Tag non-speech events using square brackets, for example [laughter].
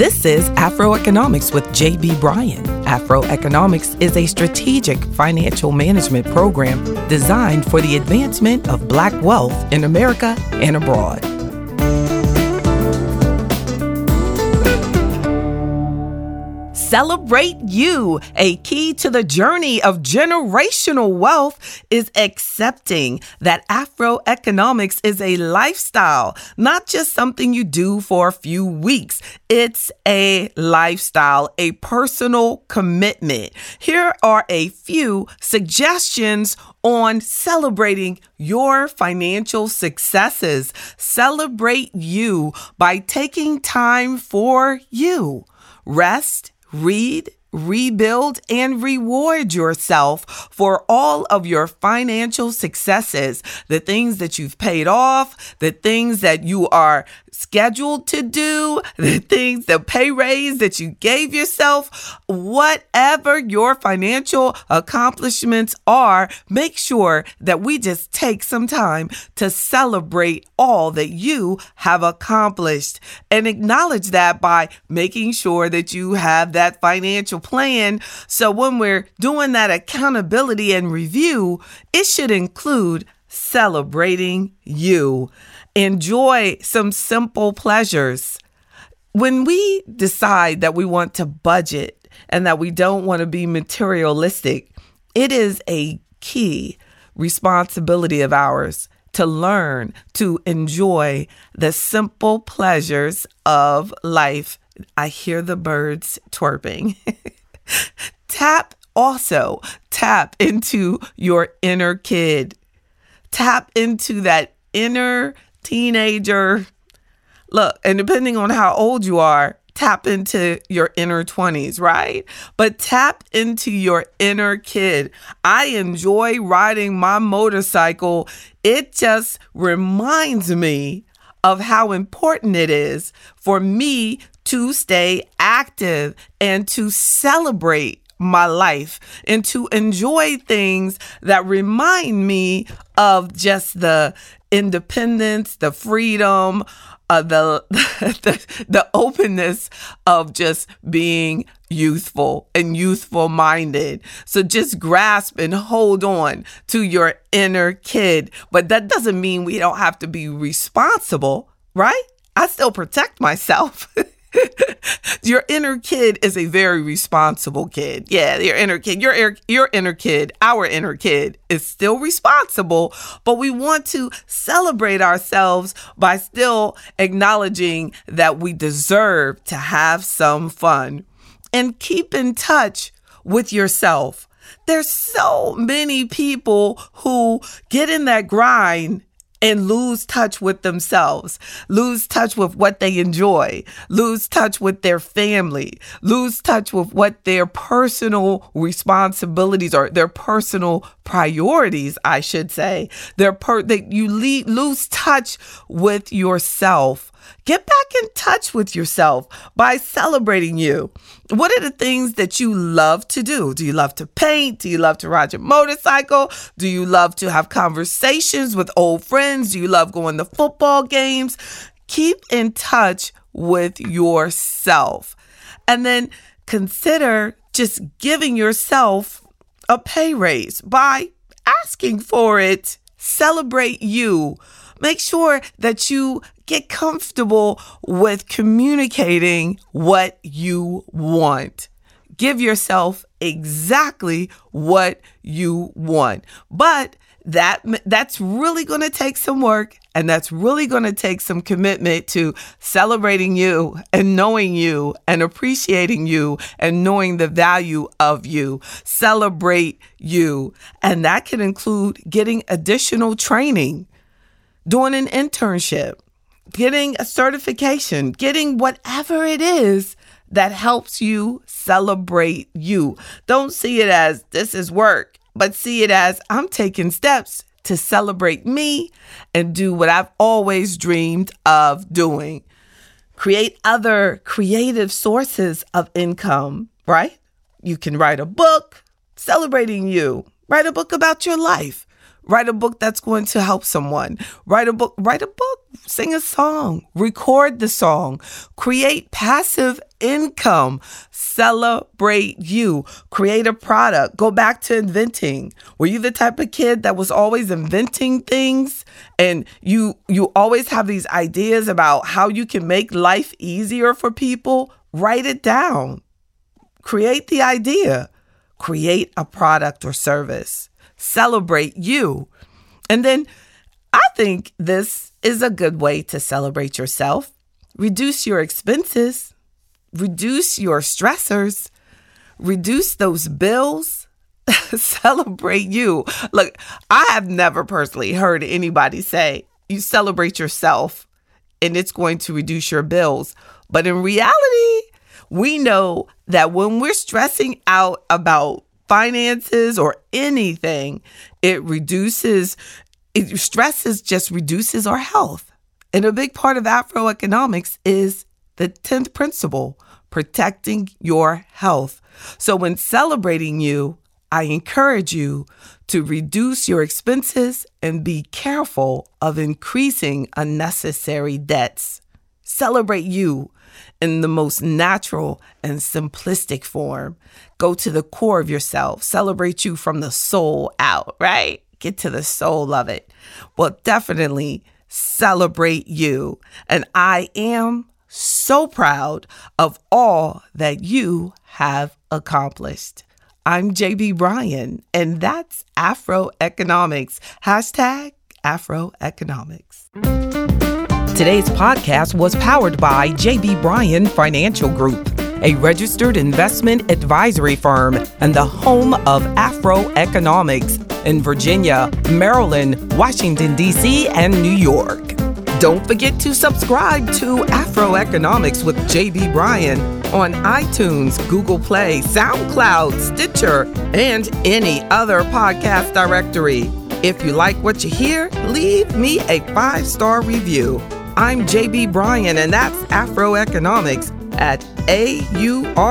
This is Afroeconomics with JB Bryan. Afroeconomics is a strategic financial management program designed for the advancement of black wealth in America and abroad. Celebrate you. A key to the journey of generational wealth is accepting that Afroeconomics is a lifestyle, not just something you do for a few weeks. It's a lifestyle, a personal commitment. Here are a few suggestions on celebrating your financial successes. Celebrate you by taking time for you. Rest read, rebuild, and reward yourself for all of your financial successes, the things that you've paid off, the things that you are scheduled to do, [laughs] the things, the pay raise that you gave yourself, whatever your financial accomplishments are, make sure that we just take some time to celebrate all that you have accomplished and acknowledge that by making sure that you have that financial plan. So when we're doing that accountability and review, it should include celebrating you. Enjoy some simple pleasures. When we decide that we want to budget and that we don't want to be materialistic, it is a key responsibility of ours to learn to enjoy the simple pleasures of life. I hear the birds twerping. [laughs] tap also tap into your inner kid. Tap into that inner teenager. Look, and depending on how old you are, tap into your inner 20s, right? But tap into your inner kid. I enjoy riding my motorcycle. It just reminds me of how important it is for me to stay active and to celebrate my life and to enjoy things that remind me of just the independence, the freedom, uh, the, [laughs] the the openness of just being youthful and youthful minded. So just grasp and hold on to your inner kid. But that doesn't mean we don't have to be responsible, right? I still protect myself. [laughs] your inner kid is a very responsible kid. Yeah, your inner kid, your your inner kid, our inner kid is still responsible, but we want to celebrate ourselves by still acknowledging that we deserve to have some fun and keep in touch with yourself. There's so many people who get in that grind and lose touch with themselves, lose touch with what they enjoy, lose touch with their family, lose touch with what their personal responsibilities or their personal priorities, I should say. Their per- that you le- lose touch with yourself Get back in touch with yourself by celebrating you. What are the things that you love to do? Do you love to paint? Do you love to ride your motorcycle? Do you love to have conversations with old friends? Do you love going to football games? Keep in touch with yourself. And then consider just giving yourself a pay raise by asking for it. Celebrate you. Make sure that you get comfortable with communicating what you want. Give yourself exactly what you want. But that that's really going to take some work and that's really going to take some commitment to celebrating you and knowing you and appreciating you and knowing the value of you celebrate you and that can include getting additional training doing an internship getting a certification, getting whatever it is that helps you celebrate you. Don't see it as this is work, but see it as I'm taking steps to celebrate me and do what I've always dreamed of doing. Create other creative sources of income, right? You can write a book celebrating you, write a book about your life, Write a book that's going to help someone. Write a book, write a book, sing a song, record the song, create passive income, celebrate you, create a product, go back to inventing. Were you the type of kid that was always inventing things and you you always have these ideas about how you can make life easier for people? Write it down. Create the idea. Create a product or service celebrate you. And then I think this is a good way to celebrate yourself. Reduce your expenses, reduce your stressors, reduce those bills, [laughs] celebrate you. Look, I have never personally heard anybody say you celebrate yourself and it's going to reduce your bills. But in reality, we know that when we're stressing out about finances or anything, it reduces, it stresses just reduces our health. And a big part of Afroeconomics is the 10th principle protecting your health. So when celebrating you, I encourage you to reduce your expenses and be careful of increasing unnecessary debts. Celebrate you in the most natural and simplistic form. Go to the core of yourself, celebrate you from the soul out, right? Get to the soul of it. Well, definitely celebrate you. And I am so proud of all that you have accomplished. I'm JB Bryan, and that's Afroeconomics. Hashtag Afroeconomics. Today's podcast was powered by JB Bryan Financial Group, a registered investment advisory firm and the home of Afro Economics in Virginia, Maryland, Washington, D.C., and New York. Don't forget to subscribe to Afroeconomics with JB Bryan on iTunes, Google Play, SoundCloud, Stitcher, and any other podcast directory. If you like what you hear, leave me a five star review. I'm JB Bryan, and that's Afroeconomics at AURN.com.